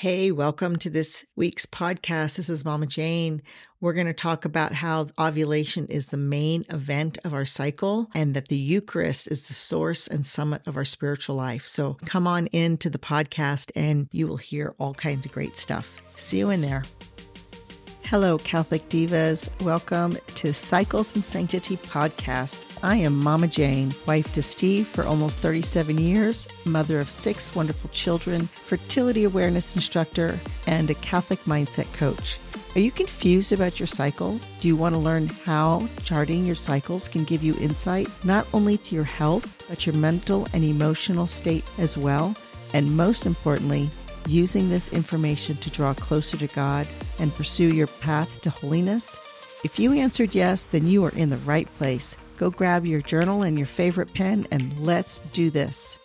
Hey, welcome to this week's podcast. This is Mama Jane. We're going to talk about how ovulation is the main event of our cycle and that the Eucharist is the source and summit of our spiritual life. So come on into the podcast and you will hear all kinds of great stuff. See you in there. Hello, Catholic Divas. Welcome to Cycles and Sanctity podcast. I am Mama Jane, wife to Steve for almost 37 years, mother of six wonderful children, fertility awareness instructor, and a Catholic mindset coach. Are you confused about your cycle? Do you want to learn how charting your cycles can give you insight not only to your health, but your mental and emotional state as well? And most importantly, using this information to draw closer to God and pursue your path to holiness? If you answered yes, then you are in the right place. Go grab your journal and your favorite pen and let's do this.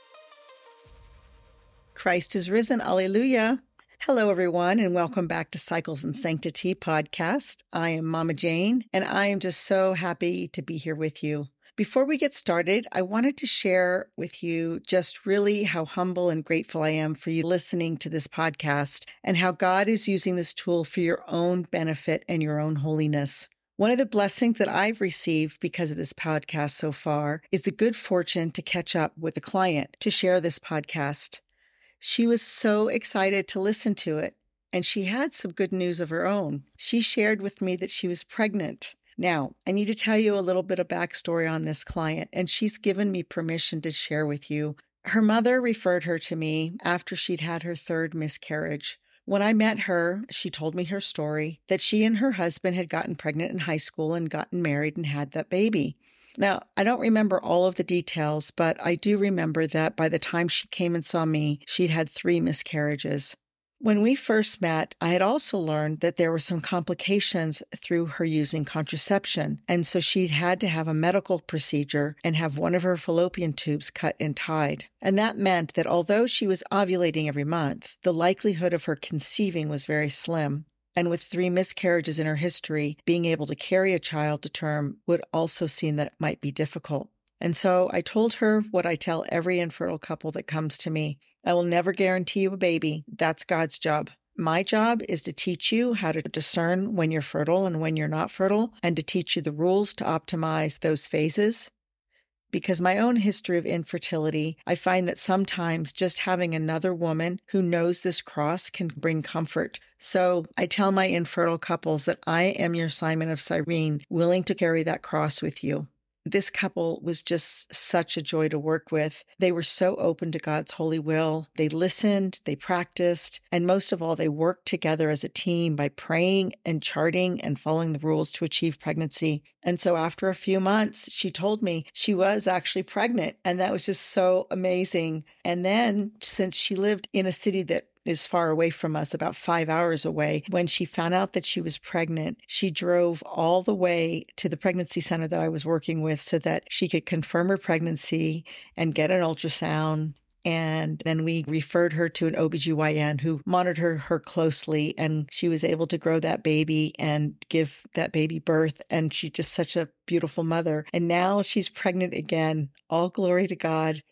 Christ is risen. Alleluia. Hello, everyone, and welcome back to Cycles and Sanctity podcast. I am Mama Jane, and I am just so happy to be here with you. Before we get started, I wanted to share with you just really how humble and grateful I am for you listening to this podcast and how God is using this tool for your own benefit and your own holiness. One of the blessings that I've received because of this podcast so far is the good fortune to catch up with a client to share this podcast. She was so excited to listen to it, and she had some good news of her own. She shared with me that she was pregnant. Now, I need to tell you a little bit of backstory on this client, and she's given me permission to share with you. Her mother referred her to me after she'd had her third miscarriage. When I met her, she told me her story that she and her husband had gotten pregnant in high school and gotten married and had that baby. Now, I don't remember all of the details, but I do remember that by the time she came and saw me, she'd had three miscarriages. When we first met, I had also learned that there were some complications through her using contraception. And so she'd had to have a medical procedure and have one of her fallopian tubes cut and tied. And that meant that although she was ovulating every month, the likelihood of her conceiving was very slim. And with three miscarriages in her history, being able to carry a child to term would also seem that it might be difficult. And so I told her what I tell every infertile couple that comes to me I will never guarantee you a baby. That's God's job. My job is to teach you how to discern when you're fertile and when you're not fertile, and to teach you the rules to optimize those phases. Because my own history of infertility, I find that sometimes just having another woman who knows this cross can bring comfort. So I tell my infertile couples that I am your Simon of Cyrene, willing to carry that cross with you. This couple was just such a joy to work with. They were so open to God's holy will. They listened, they practiced, and most of all, they worked together as a team by praying and charting and following the rules to achieve pregnancy. And so after a few months, she told me she was actually pregnant. And that was just so amazing. And then since she lived in a city that is far away from us, about five hours away. When she found out that she was pregnant, she drove all the way to the pregnancy center that I was working with so that she could confirm her pregnancy and get an ultrasound and then we referred her to an OBGYN who monitored her closely and she was able to grow that baby and give that baby birth. And she's just such a beautiful mother. And now she's pregnant again. All glory to God.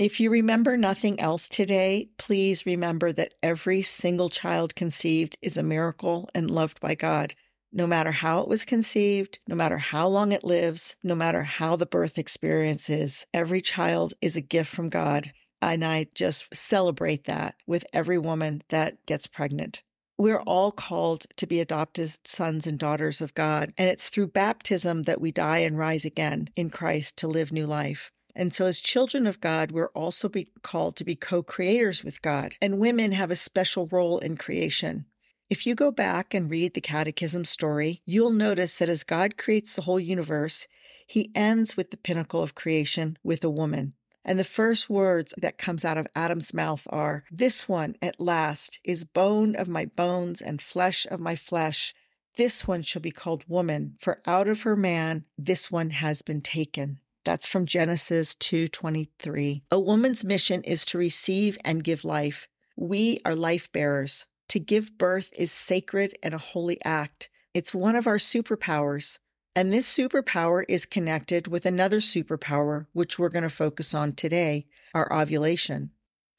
If you remember nothing else today, please remember that every single child conceived is a miracle and loved by God. No matter how it was conceived, no matter how long it lives, no matter how the birth experience is, every child is a gift from God. And I just celebrate that with every woman that gets pregnant. We're all called to be adopted sons and daughters of God, and it's through baptism that we die and rise again in Christ to live new life. And so, as children of God, we're also be called to be co creators with God, and women have a special role in creation. If you go back and read the Catechism story, you'll notice that as God creates the whole universe, he ends with the pinnacle of creation with a woman. And the first words that comes out of Adam's mouth are, This one at last is bone of my bones and flesh of my flesh. This one shall be called woman, for out of her man this one has been taken. That's from Genesis 2:23. A woman's mission is to receive and give life. We are life bearers. To give birth is sacred and a holy act. It's one of our superpowers. And this superpower is connected with another superpower, which we're going to focus on today our ovulation.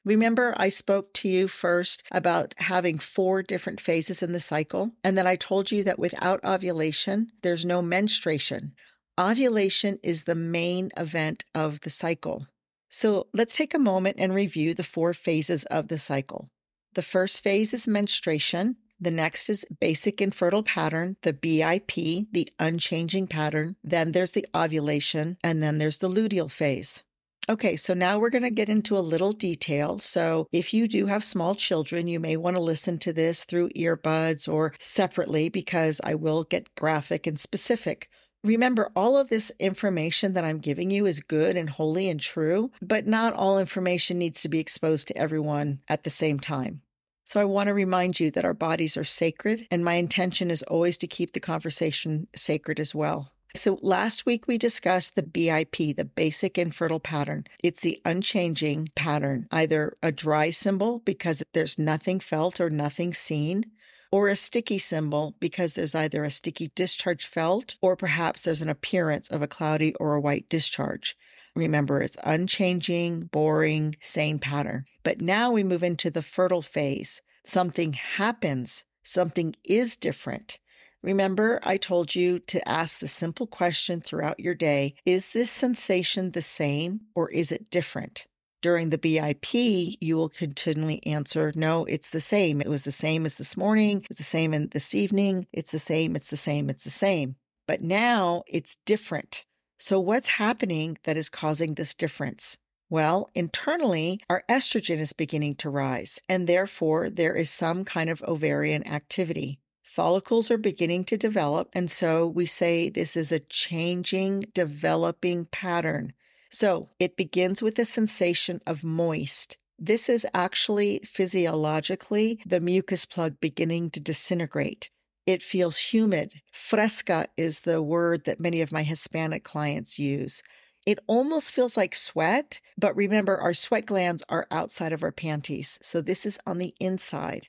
Remember, I spoke to you first about having four different phases in the cycle, and then I told you that without ovulation, there's no menstruation. Ovulation is the main event of the cycle. So let's take a moment and review the four phases of the cycle. The first phase is menstruation. The next is basic infertile pattern, the BIP, the unchanging pattern. Then there's the ovulation, and then there's the luteal phase. Okay, so now we're going to get into a little detail. So, if you do have small children, you may want to listen to this through earbuds or separately because I will get graphic and specific. Remember, all of this information that I'm giving you is good and holy and true, but not all information needs to be exposed to everyone at the same time. So I want to remind you that our bodies are sacred, and my intention is always to keep the conversation sacred as well. So last week we discussed the BIP, the basic infertile pattern. It's the unchanging pattern, either a dry symbol because there's nothing felt or nothing seen, or a sticky symbol because there's either a sticky discharge felt or perhaps there's an appearance of a cloudy or a white discharge. Remember, it's unchanging, boring, same pattern. But now we move into the fertile phase. Something happens, something is different. Remember, I told you to ask the simple question throughout your day Is this sensation the same or is it different? During the BIP, you will continually answer, no, it's the same. It was the same as this morning. It's the same in this evening. It's the same. It's the same. It's the same. But now it's different. So, what's happening that is causing this difference? Well, internally, our estrogen is beginning to rise, and therefore there is some kind of ovarian activity. Follicles are beginning to develop, and so we say this is a changing, developing pattern. So it begins with a sensation of moist. This is actually physiologically the mucus plug beginning to disintegrate. It feels humid. Fresca is the word that many of my Hispanic clients use. It almost feels like sweat, but remember, our sweat glands are outside of our panties. So this is on the inside.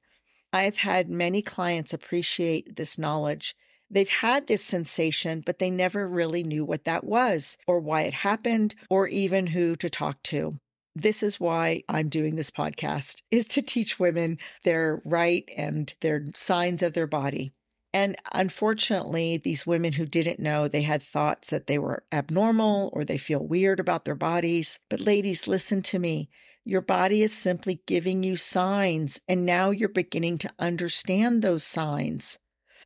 I've had many clients appreciate this knowledge They've had this sensation, but they never really knew what that was or why it happened or even who to talk to. This is why I'm doing this podcast is to teach women their right and their signs of their body. And unfortunately, these women who didn't know, they had thoughts that they were abnormal or they feel weird about their bodies. But ladies, listen to me. Your body is simply giving you signs, and now you're beginning to understand those signs.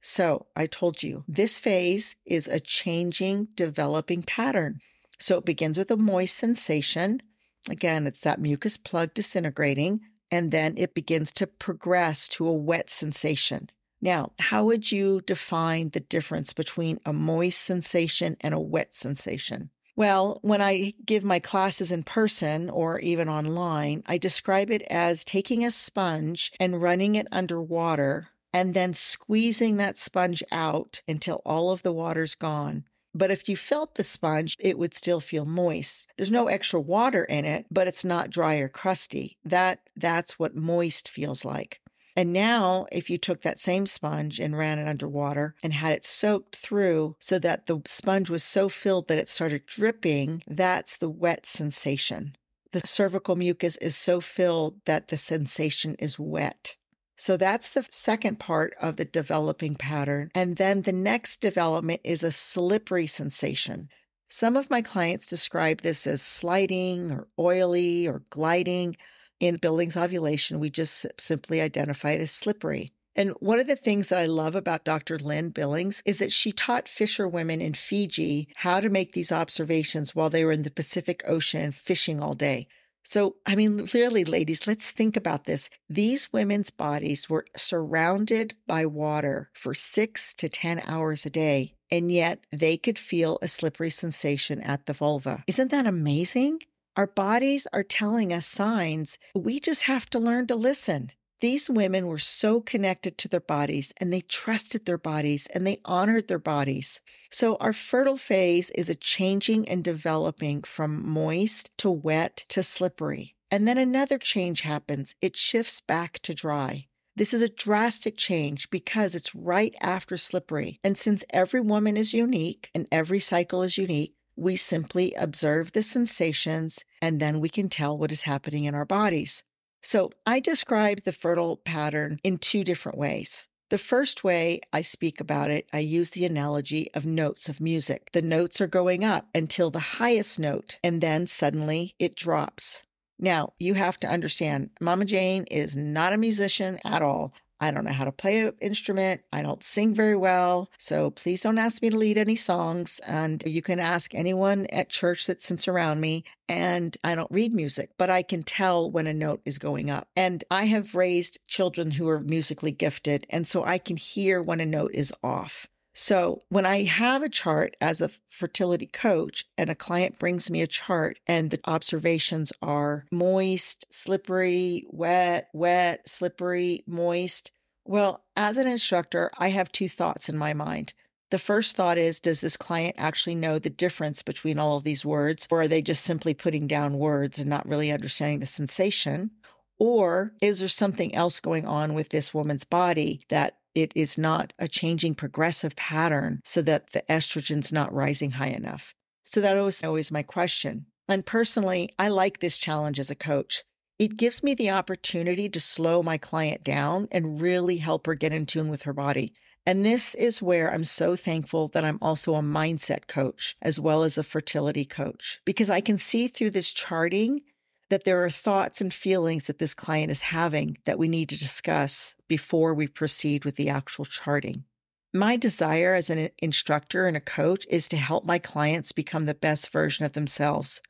So I told you this phase is a changing, developing pattern. So it begins with a moist sensation. Again, it's that mucus plug disintegrating, and then it begins to progress to a wet sensation. Now, how would you define the difference between a moist sensation and a wet sensation? Well, when I give my classes in person or even online, I describe it as taking a sponge and running it under water and then squeezing that sponge out until all of the water's gone. But if you felt the sponge, it would still feel moist. There's no extra water in it, but it's not dry or crusty. That that's what moist feels like. And now, if you took that same sponge and ran it under water and had it soaked through so that the sponge was so filled that it started dripping, that's the wet sensation. The cervical mucus is so filled that the sensation is wet. So that's the second part of the developing pattern. And then the next development is a slippery sensation. Some of my clients describe this as sliding or oily or gliding. In Billings ovulation, we just simply identify it as slippery. And one of the things that I love about Dr. Lynn Billings is that she taught fisher women in Fiji how to make these observations while they were in the Pacific Ocean fishing all day. So, I mean, clearly, ladies, let's think about this. These women's bodies were surrounded by water for six to 10 hours a day, and yet they could feel a slippery sensation at the vulva. Isn't that amazing? Our bodies are telling us signs. We just have to learn to listen. These women were so connected to their bodies and they trusted their bodies and they honored their bodies. So, our fertile phase is a changing and developing from moist to wet to slippery. And then another change happens it shifts back to dry. This is a drastic change because it's right after slippery. And since every woman is unique and every cycle is unique, we simply observe the sensations and then we can tell what is happening in our bodies. So I describe the fertile pattern in two different ways. The first way I speak about it, I use the analogy of notes of music. The notes are going up until the highest note, and then suddenly it drops. Now, you have to understand, Mama Jane is not a musician at all. I don't know how to play an instrument. I don't sing very well. So please don't ask me to lead any songs. And you can ask anyone at church that sits around me. And I don't read music, but I can tell when a note is going up. And I have raised children who are musically gifted. And so I can hear when a note is off. So when I have a chart as a fertility coach and a client brings me a chart and the observations are moist, slippery, wet, wet, slippery, moist. Well, as an instructor, I have two thoughts in my mind. The first thought is Does this client actually know the difference between all of these words, or are they just simply putting down words and not really understanding the sensation? Or is there something else going on with this woman's body that it is not a changing progressive pattern so that the estrogen's not rising high enough. So that was always my question. And personally, I like this challenge as a coach. It gives me the opportunity to slow my client down and really help her get in tune with her body. And this is where I'm so thankful that I'm also a mindset coach as well as a fertility coach because I can see through this charting that there are thoughts and feelings that this client is having that we need to discuss before we proceed with the actual charting. My desire as an instructor and a coach is to help my clients become the best version of themselves.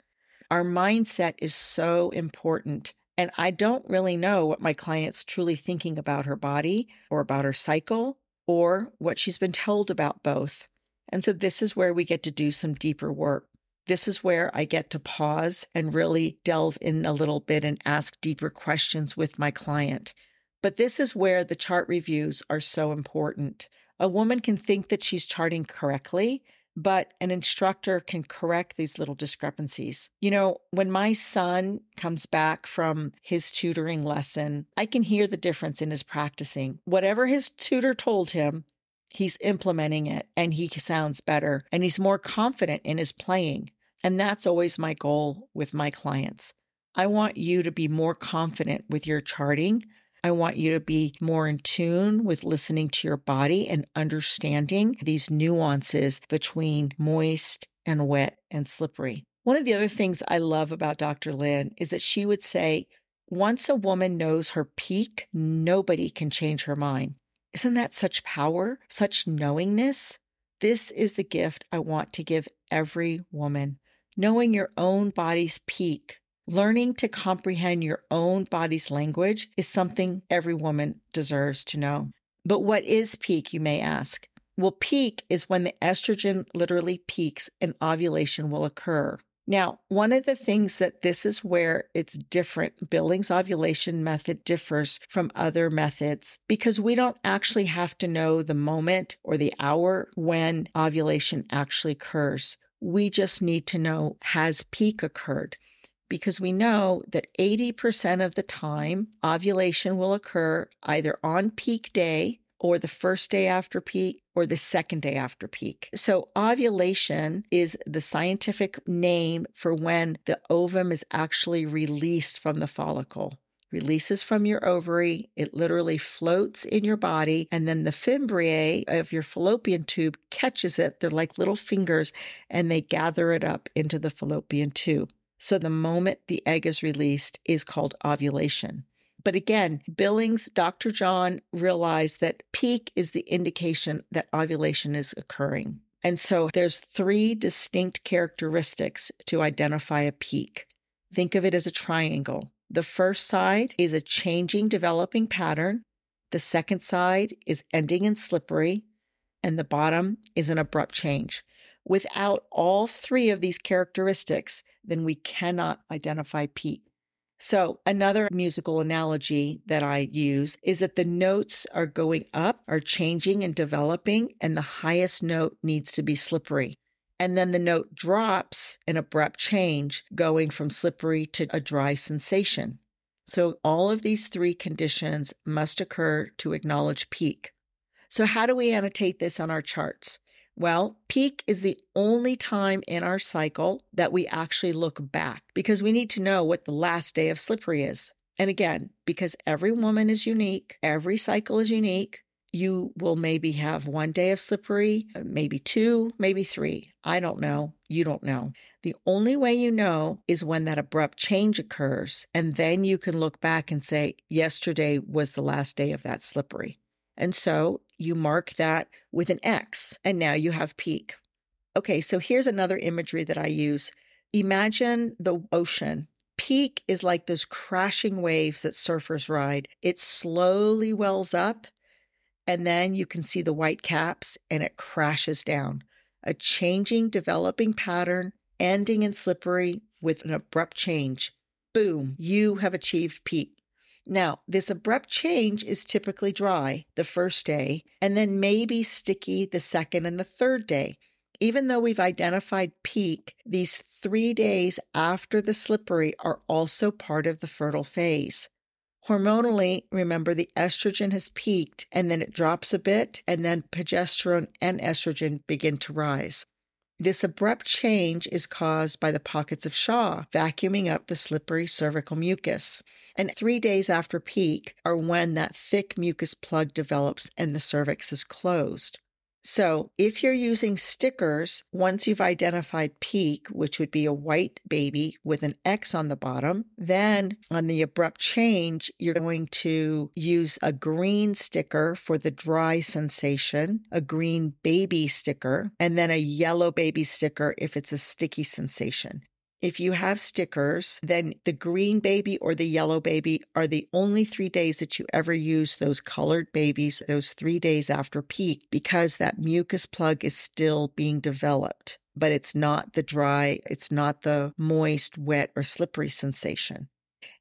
Our mindset is so important. And I don't really know what my client's truly thinking about her body or about her cycle or what she's been told about both. And so this is where we get to do some deeper work. This is where I get to pause and really delve in a little bit and ask deeper questions with my client. But this is where the chart reviews are so important. A woman can think that she's charting correctly, but an instructor can correct these little discrepancies. You know, when my son comes back from his tutoring lesson, I can hear the difference in his practicing. Whatever his tutor told him, he's implementing it and he sounds better and he's more confident in his playing. And that's always my goal with my clients. I want you to be more confident with your charting. I want you to be more in tune with listening to your body and understanding these nuances between moist and wet and slippery. One of the other things I love about Dr. Lynn is that she would say, once a woman knows her peak, nobody can change her mind. Isn't that such power, such knowingness? This is the gift I want to give every woman knowing your own body's peak, learning to comprehend your own body's language is something every woman deserves to know. But what is peak, you may ask? Well, peak is when the estrogen literally peaks and ovulation will occur. Now, one of the things that this is where it's different, Billings ovulation method differs from other methods because we don't actually have to know the moment or the hour when ovulation actually occurs. We just need to know has peak occurred? Because we know that 80% of the time, ovulation will occur either on peak day or the first day after peak or the second day after peak. So, ovulation is the scientific name for when the ovum is actually released from the follicle releases from your ovary. It literally floats in your body. And then the fimbriae of your fallopian tube catches it. They're like little fingers and they gather it up into the fallopian tube. So the moment the egg is released is called ovulation. But again, Billings, Dr. John realized that peak is the indication that ovulation is occurring. And so there's three distinct characteristics to identify a peak. Think of it as a triangle. The first side is a changing, developing pattern. The second side is ending and slippery. And the bottom is an abrupt change. Without all three of these characteristics, then we cannot identify peak. So, another musical analogy that I use is that the notes are going up, are changing and developing, and the highest note needs to be slippery. And then the note drops an abrupt change, going from slippery to a dry sensation. So, all of these three conditions must occur to acknowledge peak. So, how do we annotate this on our charts? Well, peak is the only time in our cycle that we actually look back because we need to know what the last day of slippery is. And again, because every woman is unique, every cycle is unique, you will maybe have one day of slippery, uh, maybe two, maybe three. I don't know. You don't know. The only way you know is when that abrupt change occurs. And then you can look back and say, yesterday was the last day of that slippery. And so you mark that with an X, and now you have peak. Okay, so here's another imagery that I use. Imagine the ocean. Peak is like those crashing waves that surfers ride. It slowly wells up, and then you can see the white caps and it crashes down. A changing, developing pattern, ending in slippery with an abrupt change. Boom, you have achieved peak. Now, this abrupt change is typically dry the first day and then maybe sticky the second and the third day. Even though we've identified peak, these three days after the slippery are also part of the fertile phase. Hormonally, remember the estrogen has peaked and then it drops a bit, and then progesterone and estrogen begin to rise. This abrupt change is caused by the pockets of Shaw vacuuming up the slippery cervical mucus. And three days after peak are when that thick mucus plug develops and the cervix is closed. So, if you're using stickers, once you've identified peak, which would be a white baby with an X on the bottom, then on the abrupt change, you're going to use a green sticker for the dry sensation, a green baby sticker, and then a yellow baby sticker if it's a sticky sensation. If you have stickers, then the green baby or the yellow baby are the only three days that you ever use those colored babies, those three days after peak, because that mucus plug is still being developed, but it's not the dry, it's not the moist, wet, or slippery sensation.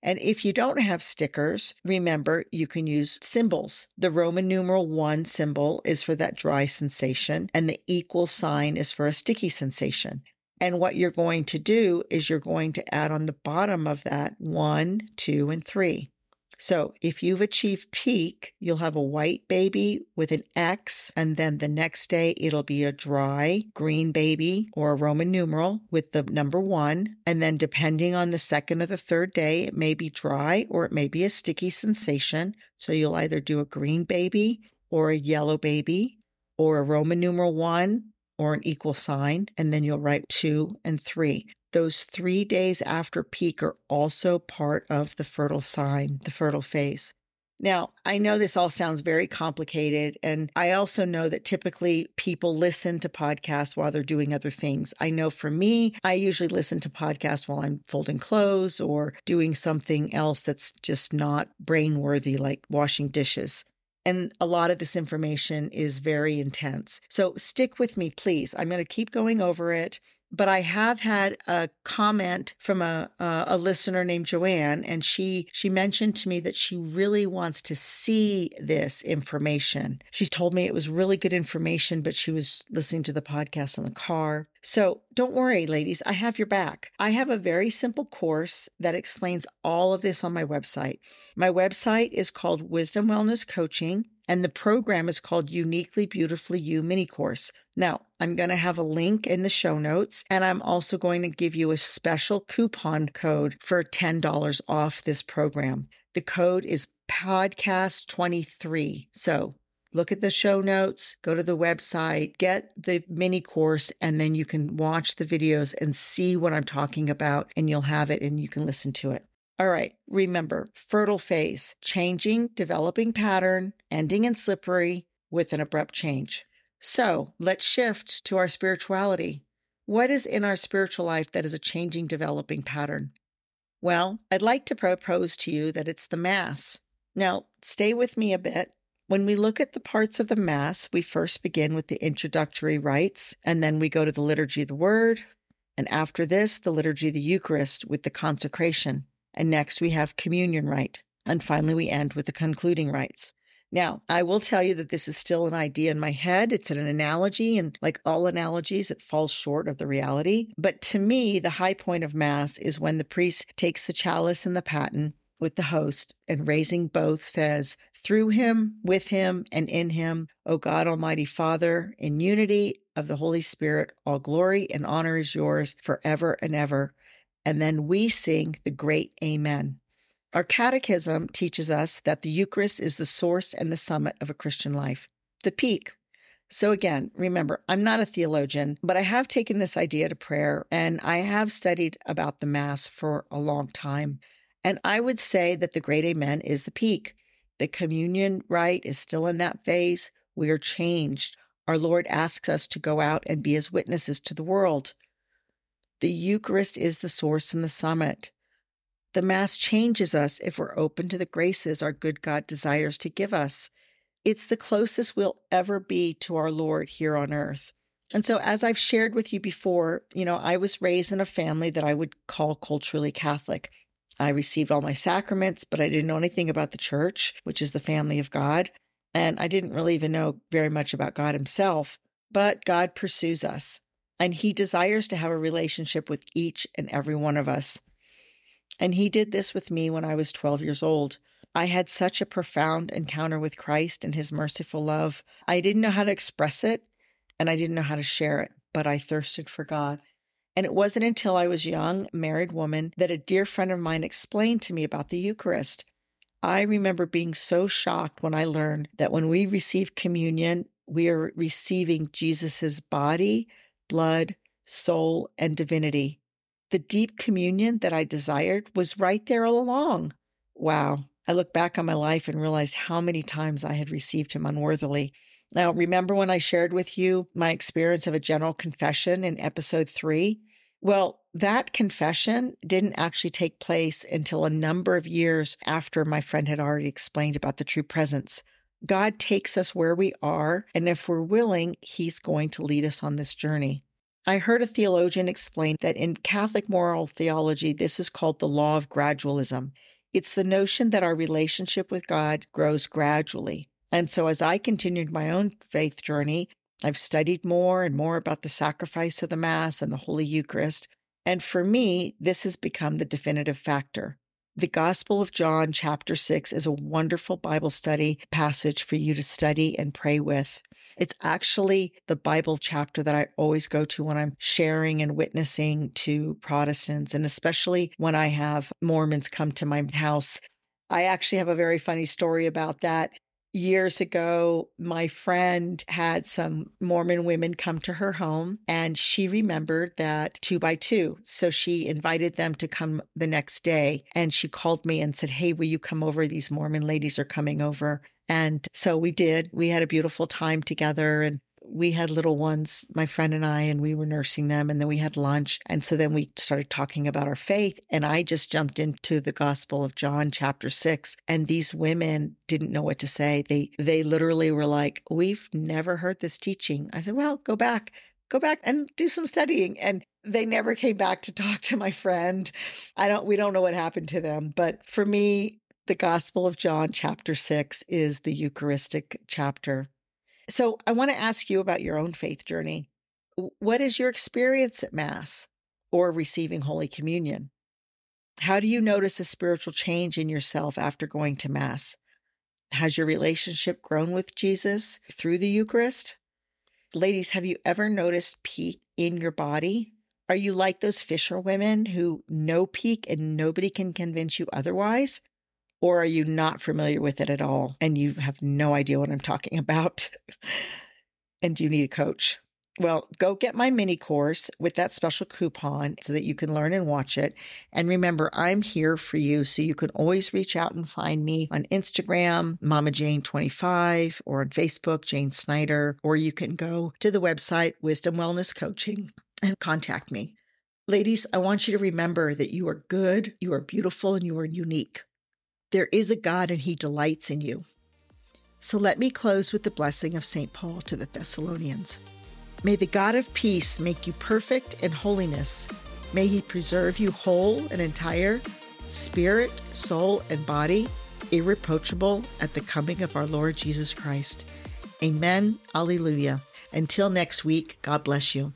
And if you don't have stickers, remember you can use symbols. The Roman numeral one symbol is for that dry sensation, and the equal sign is for a sticky sensation. And what you're going to do is you're going to add on the bottom of that one, two, and three. So if you've achieved peak, you'll have a white baby with an X, and then the next day it'll be a dry green baby or a Roman numeral with the number one. And then depending on the second or the third day, it may be dry or it may be a sticky sensation. So you'll either do a green baby or a yellow baby or a Roman numeral one or an equal sign, and then you'll write two and three. Those three days after peak are also part of the fertile sign, the fertile phase. Now, I know this all sounds very complicated, and I also know that typically people listen to podcasts while they're doing other things. I know for me, I usually listen to podcasts while I'm folding clothes or doing something else that's just not brain worthy, like washing dishes. And a lot of this information is very intense. So stick with me, please. I'm going to keep going over it but I have had a comment from a a listener named Joanne, and she she mentioned to me that she really wants to see this information. She's told me it was really good information, but she was listening to the podcast in the car. So don't worry, ladies, I have your back. I have a very simple course that explains all of this on my website. My website is called Wisdom Wellness Coaching and the program is called Uniquely Beautifully You mini course. Now, I'm going to have a link in the show notes, and I'm also going to give you a special coupon code for $10 off this program. The code is podcast23. So look at the show notes, go to the website, get the mini course, and then you can watch the videos and see what I'm talking about, and you'll have it and you can listen to it. All right, remember fertile phase, changing, developing pattern, ending in slippery with an abrupt change. So let's shift to our spirituality. What is in our spiritual life that is a changing, developing pattern? Well, I'd like to propose to you that it's the Mass. Now, stay with me a bit. When we look at the parts of the Mass, we first begin with the introductory rites, and then we go to the Liturgy of the Word, and after this, the Liturgy of the Eucharist with the consecration. And next we have communion rite. And finally, we end with the concluding rites. Now, I will tell you that this is still an idea in my head. It's an analogy, and like all analogies, it falls short of the reality. But to me, the high point of Mass is when the priest takes the chalice and the paten with the host and raising both says, Through him, with him, and in him, O God Almighty Father, in unity of the Holy Spirit, all glory and honor is yours forever and ever. And then we sing the great Amen. Our catechism teaches us that the Eucharist is the source and the summit of a Christian life, the peak. So, again, remember, I'm not a theologian, but I have taken this idea to prayer and I have studied about the Mass for a long time. And I would say that the Great Amen is the peak. The communion rite is still in that phase. We are changed. Our Lord asks us to go out and be his witnesses to the world. The Eucharist is the source and the summit. The Mass changes us if we're open to the graces our good God desires to give us. It's the closest we'll ever be to our Lord here on earth. And so, as I've shared with you before, you know, I was raised in a family that I would call culturally Catholic. I received all my sacraments, but I didn't know anything about the church, which is the family of God. And I didn't really even know very much about God himself. But God pursues us, and he desires to have a relationship with each and every one of us. And he did this with me when I was 12 years old. I had such a profound encounter with Christ and his merciful love. I didn't know how to express it and I didn't know how to share it, but I thirsted for God. And it wasn't until I was a young married woman that a dear friend of mine explained to me about the Eucharist. I remember being so shocked when I learned that when we receive communion, we are receiving Jesus' body, blood, soul, and divinity. The deep communion that I desired was right there all along. Wow. I look back on my life and realized how many times I had received him unworthily. Now, remember when I shared with you my experience of a general confession in episode three? Well, that confession didn't actually take place until a number of years after my friend had already explained about the true presence. God takes us where we are, and if we're willing, He's going to lead us on this journey. I heard a theologian explain that in Catholic moral theology, this is called the law of gradualism. It's the notion that our relationship with God grows gradually. And so, as I continued my own faith journey, I've studied more and more about the sacrifice of the Mass and the Holy Eucharist. And for me, this has become the definitive factor. The Gospel of John, chapter 6, is a wonderful Bible study passage for you to study and pray with. It's actually the Bible chapter that I always go to when I'm sharing and witnessing to Protestants, and especially when I have Mormons come to my house. I actually have a very funny story about that years ago, my friend had some Mormon women come to her home and she remembered that two by two. So she invited them to come the next day and she called me and said, Hey, will you come over? These Mormon ladies are coming over. And so we did. We had a beautiful time together and we had little ones, my friend and I, and we were nursing them. And then we had lunch. And so then we started talking about our faith. And I just jumped into the Gospel of John, chapter six. And these women didn't know what to say. They, they literally were like, We've never heard this teaching. I said, Well, go back, go back and do some studying. And they never came back to talk to my friend. I don't, we don't know what happened to them. But for me, the Gospel of John, chapter six, is the Eucharistic chapter. So I want to ask you about your own faith journey. What is your experience at Mass or receiving Holy Communion? How do you notice a spiritual change in yourself after going to Mass? Has your relationship grown with Jesus through the Eucharist? Ladies, have you ever noticed peak in your body? Are you like those fisher women who know peak and nobody can convince you otherwise? Or are you not familiar with it at all and you have no idea what I'm talking about? and you need a coach? Well, go get my mini course with that special coupon so that you can learn and watch it. And remember, I'm here for you. So you can always reach out and find me on Instagram, Mama Jane25, or on Facebook, Jane Snyder, or you can go to the website, Wisdom Wellness Coaching, and contact me. Ladies, I want you to remember that you are good, you are beautiful, and you are unique. There is a God and he delights in you. So let me close with the blessing of St. Paul to the Thessalonians. May the God of peace make you perfect in holiness. May he preserve you whole and entire, spirit, soul, and body, irreproachable at the coming of our Lord Jesus Christ. Amen. Alleluia. Until next week, God bless you.